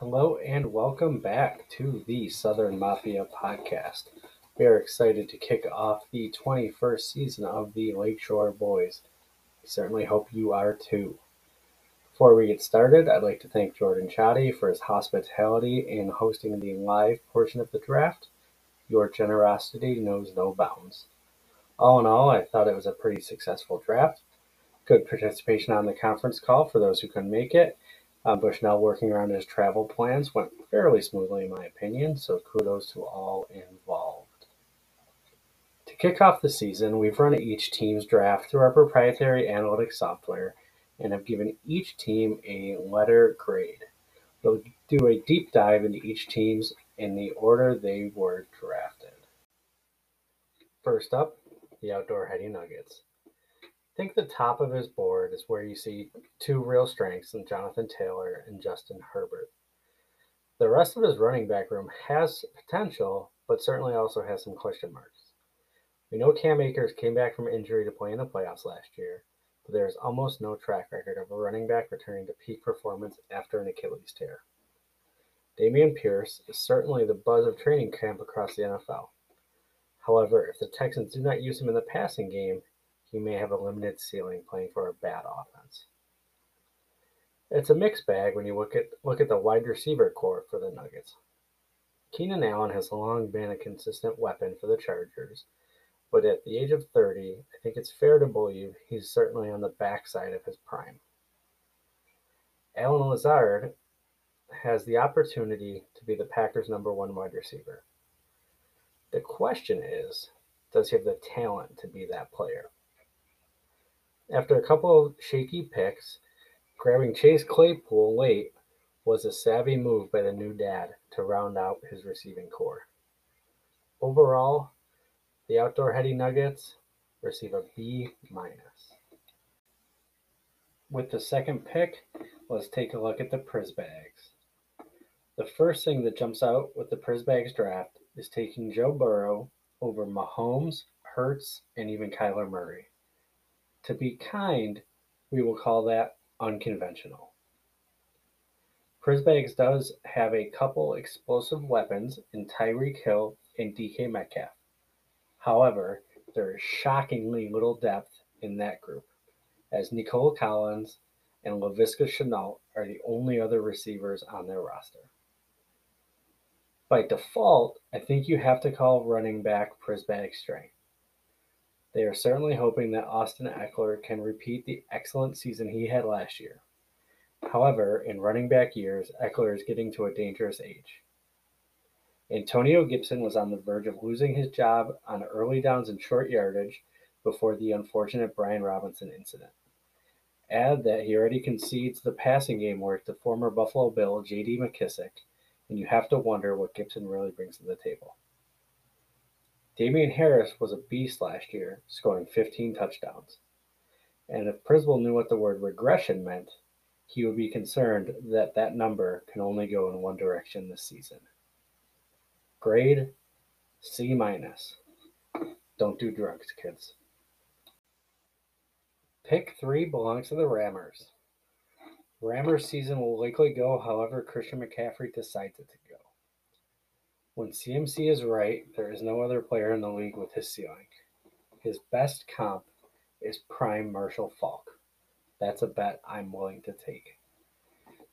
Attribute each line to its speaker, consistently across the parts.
Speaker 1: Hello and welcome back to the Southern Mafia podcast. We are excited to kick off the 21st season of the Lakeshore Boys. We certainly hope you are too. Before we get started, I'd like to thank Jordan Chadi for his hospitality in hosting the live portion of the draft. Your generosity knows no bounds. All in all, I thought it was a pretty successful draft. Good participation on the conference call for those who couldn't make it. Uh, Bushnell working around his travel plans went fairly smoothly, in my opinion, so kudos to all involved. To kick off the season, we've run each team's draft through our proprietary analytics software and have given each team a letter grade. We'll do a deep dive into each team's in the order they were drafted. First up, the Outdoor Heady Nuggets. I think the top of his board is where you see two real strengths in Jonathan Taylor and Justin Herbert. The rest of his running back room has potential, but certainly also has some question marks. We know Cam Akers came back from injury to play in the playoffs last year, but there is almost no track record of a running back returning to peak performance after an Achilles tear. Dameon Pierce is certainly the buzz of training camp across the NFL. However, if the Texans do not use him in the passing game, he may have a limited ceiling playing for a bad offense. It's a mixed bag when you look at look at the wide receiver core for the Nuggets. Keenan Allen has long been a consistent weapon for the Chargers, but at the age of 30, I think it's fair to believe he's certainly on the backside of his prime. Allen Lazard has the opportunity to be the Packers' number one wide receiver. The question is, does he have the talent to be that player? After a couple of shaky picks, grabbing Chase Claypool late was a savvy move by the new dad to round out his receiving core. Overall, the Outdoor Heady Nuggets receive a B minus. With the second pick, let's take a look at the Prisbags. The first thing that jumps out with the Prisbags draft is taking Joe Burrow over Mahomes, Hurts, and even Kyler Murray. To be kind, we will call that unconventional. Prisbags does have a couple explosive weapons in Tyreek Hill and DK Metcalf. However, there is shockingly little depth in that group, as Nico Collins and Laviska Shenault are the only other receivers on their roster. By default, I think you have to call running back Prisbag's strength. They are certainly hoping that Austin Ekeler can repeat the excellent season he had last year. However, in running back years, Eckler is getting to a dangerous age. Antonio Gibson was on the verge of losing his job on early downs and short yardage before the unfortunate Brian Robinson incident. Add that he already concedes the passing game work to former Buffalo Bill J.D. McKissic, and you have to wonder what Gibson really brings to the table. Damien Harris was a beast last year, scoring 15 touchdowns. And if Priswell knew what the word regression meant, he would be concerned that that number can only go in one direction this season. Grade C minus. Don't do drugs, kids. Pick three belongs to the Rammers. Rammers season will likely go however Christian McCaffrey decides it to. When CMC is right, there is no other player in the league with his ceiling. His best comp is prime Marshall Faulk. That's a bet I'm willing to take.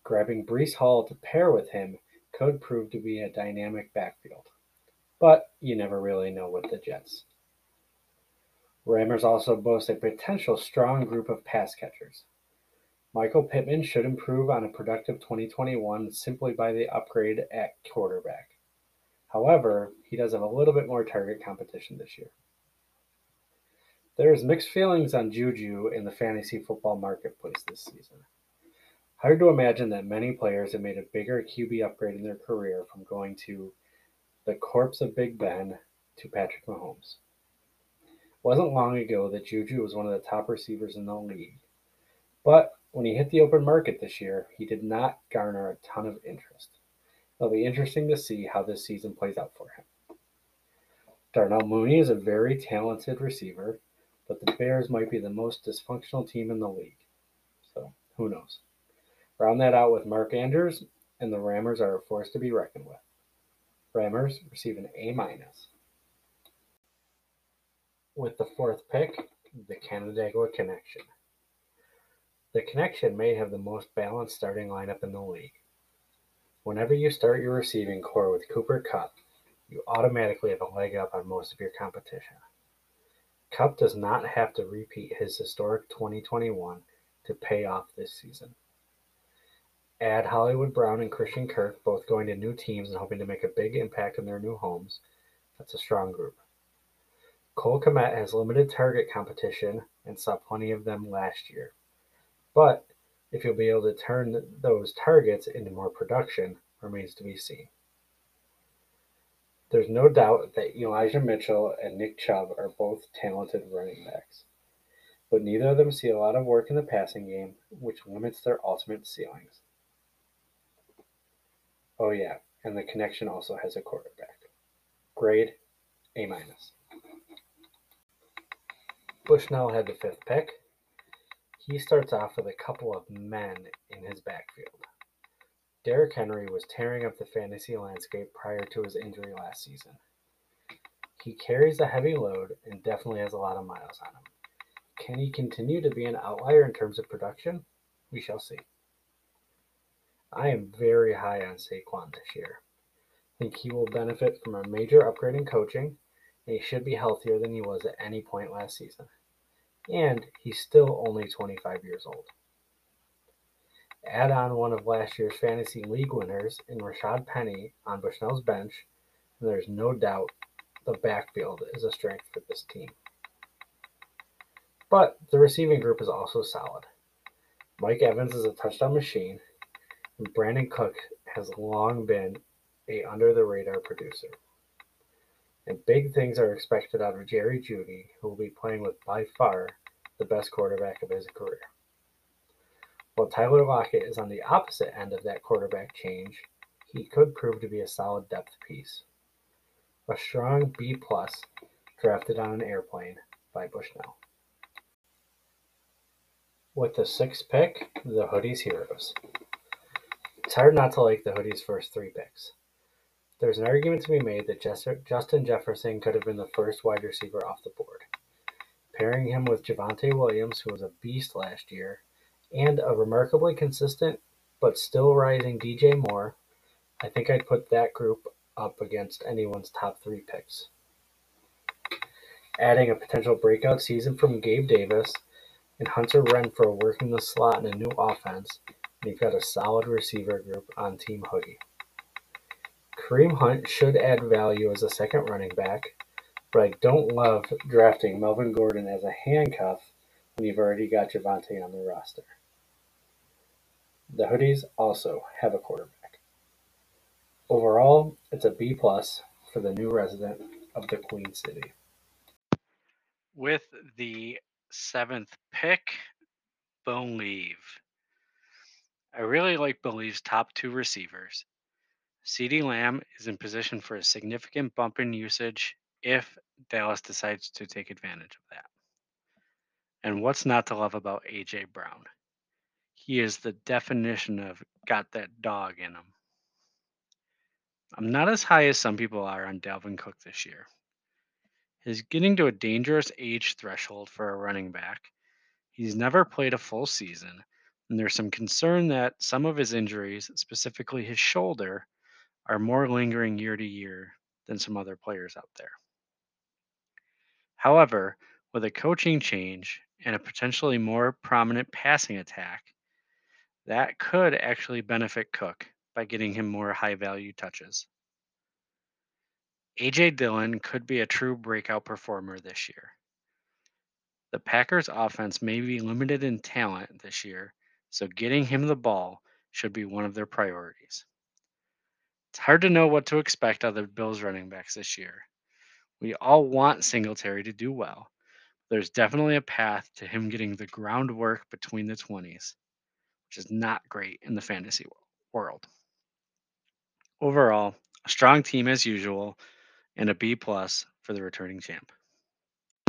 Speaker 1: Grabbing Breece Hall to pair with him could prove to be a dynamic backfield, but you never really know with the Jets. Rammers also boast a potential strong group of pass catchers. Michael Pittman should improve on a productive 2021 simply by the upgrade at quarterback. However, he does have a little bit more target competition this year. There is mixed feelings on Juju in the fantasy football marketplace this season. Hard to imagine that many players have made a bigger QB upgrade in their career from going to the corpse of Big Ben to Patrick Mahomes. It wasn't long ago that Juju was one of the top receivers in the league. But when he hit the open market this year, he did not garner a ton of interest. It'll be interesting to see how this season plays out for him. Darnell Mooney is a very talented receiver, but the Bears might be the most dysfunctional team in the league. So who knows? Round that out with Mark Andrews and the Rammers are a force to be reckoned with. Rammers receive an A minus. With the fourth pick, the Canandaigua Connection. The Connection may have the most balanced starting lineup in the league. Whenever you start your receiving core with Cooper Kupp, you automatically have a leg up on most of your competition. Cup does not have to repeat his historic 2021 to pay off this season. Add Hollywood Brown and Christian Kirk, both going to new teams and hoping to make a big impact in their new homes. That's a strong group. Cole Kmet has limited target competition and saw plenty of them last year. But if you'll be able to turn those targets into more production remains to be seen. There's no doubt that Elijah Mitchell and Nick Chubb are both talented running backs, but neither of them see a lot of work in the passing game, which limits their ultimate ceilings. Oh yeah, and the connection also has a quarterback. Grade A minus. Bushnell had the fifth pick. He starts off with a couple of men in his backfield. Derrick Henry was tearing up the fantasy landscape prior to his injury last season. He carries a heavy load and definitely has a lot of miles on him. Can he continue to be an outlier in terms of production? We shall see. I am very high on Saquon this year. I think he will benefit from a major upgrade in coaching, and he should be healthier than he was at any point last season and he's still only 25 years old. Add on one of last year's fantasy league winners in Rashaad Penny on Bushnell's bench, and there's no doubt the backfield is a strength for this team. But the receiving group is also solid. Mike Evans is a touchdown machine, and Brandon Cook has long been a under the radar producer and big things are expected out of Jerry Jeudy, who will be playing with by far the best quarterback of his career. While Tyler Lockett is on the opposite end of that quarterback change, he could prove to be a solid depth piece. A strong B plus drafted on an airplane by Bushnell. With the sixth pick, the Hoodies Heroes. It's hard not to like the Hoodies' first three picks. There's an argument to be made that Justin Jefferson could have been the first wide receiver off the board. Pairing him with Javonte Williams, who was a beast last year, and a remarkably consistent but still rising DJ Moore, I think I'd put that group up against anyone's top three picks. Adding a potential breakout season from Gabe Davis and Hunter Renfrow working the slot in a new offense, and you've got a solid receiver group on Team Hoodie. Kareem Hunt should add value as a second running back, but I don't love drafting Melvin Gordon as a handcuff when you've already got Javonte on the roster. The Hoodies also have a quarterback. Overall, it's a B plus for the new resident of the Queen City.
Speaker 2: With the seventh pick, Believe. I really like Believe's top two receivers. CeeDee Lamb is in position for a significant bump in usage if Dallas decides to take advantage of that. And what's not to love about AJ Brown? He is the definition of got that dog in him. I'm not as high as some people are on Dalvin Cook this year. He's getting to a dangerous age threshold for a running back. He's never played a full season, and there's some concern that some of his injuries, specifically his shoulder, are more lingering year to year than some other players out there. However, with a coaching change and a potentially more prominent passing attack, that could actually benefit Cook by getting him more high value touches. AJ Dillon could be a true breakout performer this year. The Packers' offense may be limited in talent this year, so getting him the ball should be one of their priorities. It's hard to know what to expect out of the Bills running backs this year. We all want Singletary to do well. There's definitely a path to him getting the groundwork between the 20s, which is not great in the fantasy world. Overall, a strong team as usual, and a B plus for the returning champ.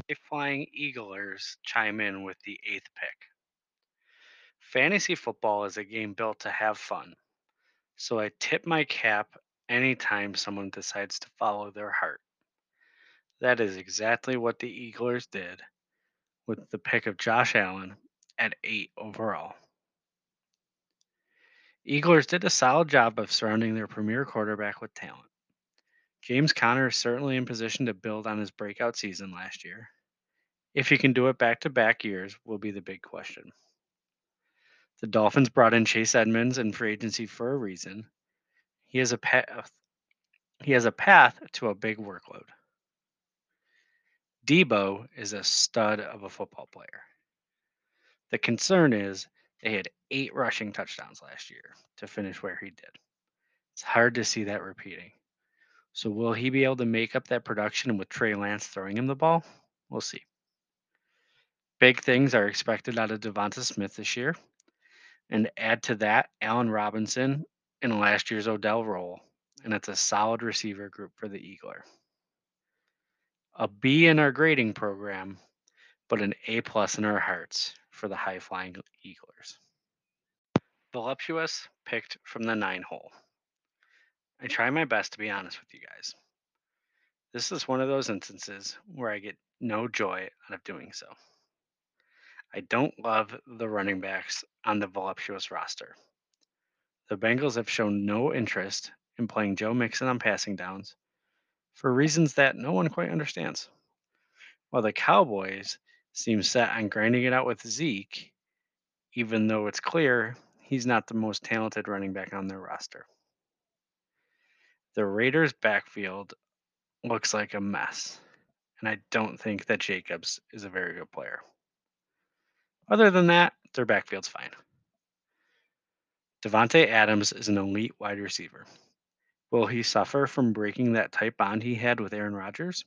Speaker 2: The Flying Eaglers chime in with the eighth pick. Fantasy football is a game built to have fun. So I tip my cap anytime someone decides to follow their heart. That is exactly what the Eaglers did with the pick of Josh Allen at 8 overall. Eaglers did a solid job of surrounding their premier quarterback with talent. James Conner is certainly in position to build on his breakout season last year. If he can do it back to back years, will be the big question. The Dolphins brought in Chase Edmonds in free agency for a reason. He has a path. He has a path to a big workload. Deebo is a stud of a football player. The concern is they had eight rushing touchdowns last year to finish where he did. It's hard to see that repeating. So will he be able to make up that production with Trey Lance throwing him the ball? We'll see. Big things are expected out of Devonta Smith this year. And add to that Allen Robinson in last year's Odell role. And it's a solid receiver group for the Eagler. A B in our grading program, but an A plus in our hearts for the high flying Eaglers. Voluptuous picked from the nine hole. I try my best to be honest with you guys. This is one of those instances where I get no joy out of doing so. I don't love the running backs on the voluptuous roster. The Bengals have shown no interest in playing Joe Mixon on passing downs for reasons that no one quite understands. While the Cowboys seem set on grinding it out with Zeke, even though it's clear he's not the most talented running back on their roster. The Raiders' backfield looks like a mess, and I don't think that Jacobs is a very good player. Other than that, their backfield's fine. Davante Adams is an elite wide receiver. Will he suffer from breaking that tight bond he had with Aaron Rodgers?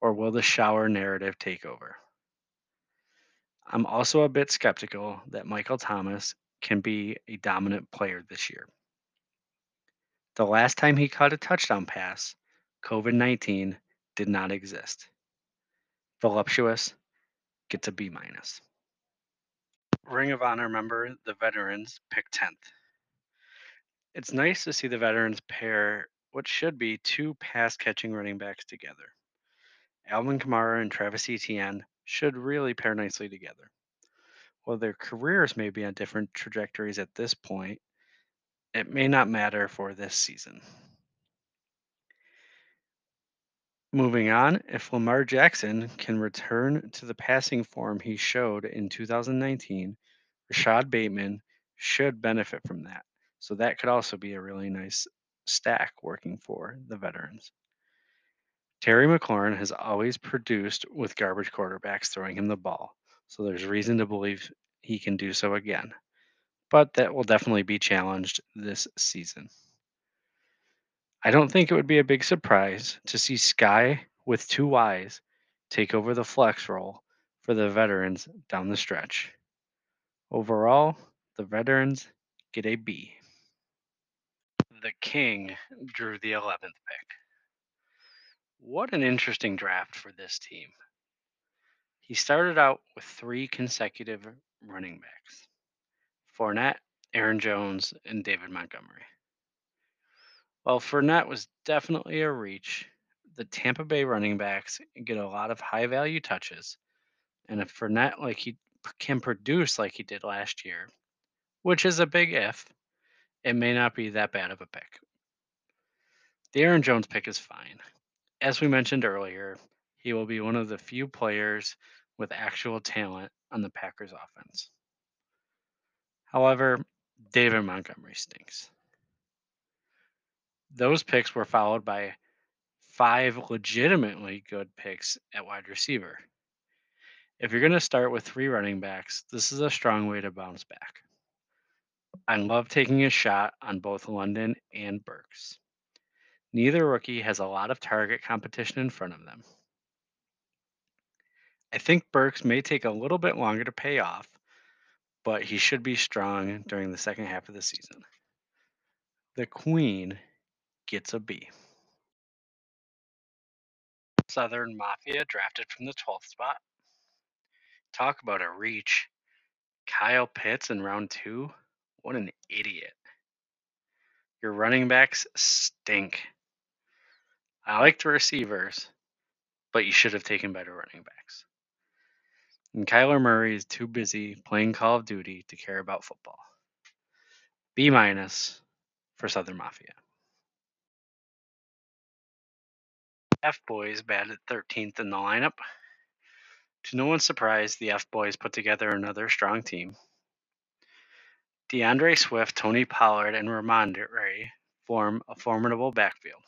Speaker 2: Or will the shower narrative take over? I'm also a bit skeptical that Michael Thomas can be a dominant player this year. The last time he caught a touchdown pass, COVID 19 did not exist. Voluptuous gets a B minus. Ring of Honor member, the veterans, pick 10th. It's nice to see the veterans pair what should be two pass catching running backs together. Alvin Kamara and Travis Etienne should really pair nicely together. While their careers may be on different trajectories at this point, it may not matter for this season. Moving on, if Lamar Jackson can return to the passing form he showed in 2019, Rashod Bateman should benefit from that. So that could also be a really nice stack working for the veterans. Terry McLaurin has always produced with garbage quarterbacks throwing him the ball, so there's reason to believe he can do so again. But that will definitely be challenged this season. I don't think it would be a big surprise to see Sky with two Ys take over the flex role for the veterans down the stretch. Overall, the veterans get a B. The King drew the 11th pick. What an interesting draft for this team. He started out with three consecutive running backs Fournette, Aaron Jones, and David Montgomery. While Fournette was definitely a reach, the Tampa Bay running backs get a lot of high value touches. And if Fournette like he can produce like he did last year, which is a big if, it may not be that bad of a pick. The Aaron Jones pick is fine. As we mentioned earlier, he will be one of the few players with actual talent on the Packers offense. However, David Montgomery stinks. Those picks were followed by five legitimately good picks at wide receiver. If you're going to start with three running backs, this is a strong way to bounce back. I love taking a shot on both London and Burks. Neither rookie has a lot of target competition in front of them. I think Burks may take a little bit longer to pay off, but he should be strong during the second half of the season. The Queen gets a B. Southern Mafia drafted from the 12th spot. Talk about a reach. Kyle Pitts in round two. What an idiot. Your running backs stink. I like the receivers, but you should have taken better running backs. And Kyler Murray is too busy playing Call of Duty to care about football. B minus for Southern Mafia. F Boys batted 13th in the lineup. To no one's surprise, the F Boys put together another strong team. D'Andre Swift, Tony Pollard, and Rhamondre form a formidable backfield.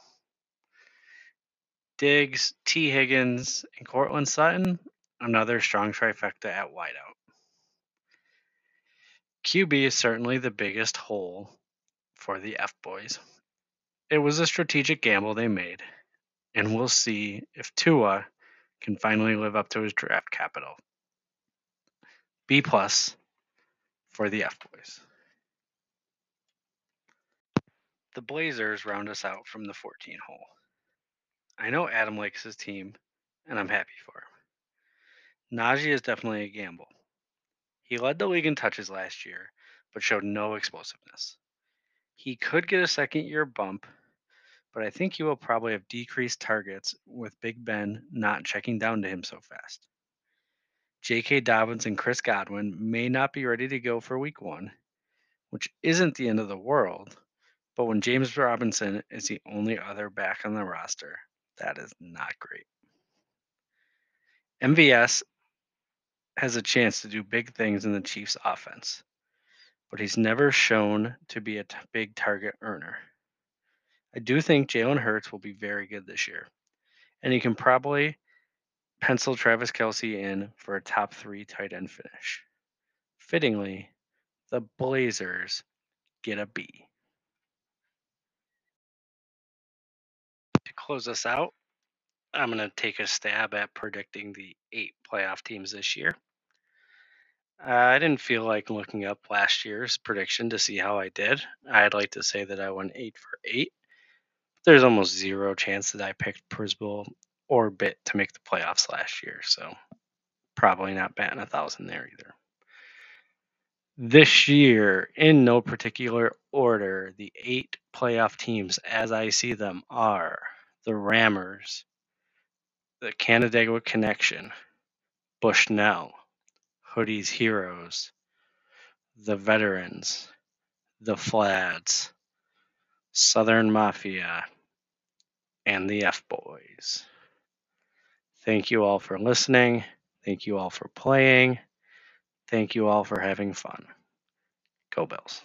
Speaker 2: Diggs, Tee Higgins, and Courtland Sutton, another strong trifecta at wideout. QB is certainly the biggest hole for the F Boys. It was a strategic gamble they made, and we'll see if Tua can finally live up to his draft capital. B plus for the F Boys. The Blazers round us out from the 14 hole. I know Adam likes his team, and I'm happy for him. Najee is definitely a gamble. He led the league in touches last year, but showed no explosiveness. He could get a second year bump, but I think he will probably have decreased targets with Big Ben not checking down to him so fast. J.K. Dobbins and Chris Godwin may not be ready to go for week one, which isn't the end of the world, but when James Robinson is the only other back on the roster, that is not great. MVS has a chance to do big things in the Chiefs' offense, but he's never shown to be a t- big target earner. I do think Jalen Hurts will be very good this year, and he can probably pencil Travis Kelce in for a top three tight end finish. Fittingly, the Blazers get a B. To close us out, I'm going to take a stab at predicting the eight playoff teams this year. Uh, I didn't feel like looking up last year's prediction to see how I did. I'd like to say that I went eight for eight. There's almost zero chance that I picked Prisbel or Bit to make the playoffs last year, so probably not batting a thousand there either. This year, in no particular order, the eight playoff teams as I see them are the Rammers, the Canandaigua Connection, Bushnell, Hoodies Heroes, the Veterans, the Flads, Southern Mafia, and the F Boys. Thank you all for listening. Thank you all for playing. Thank you all for having fun. Go Bills.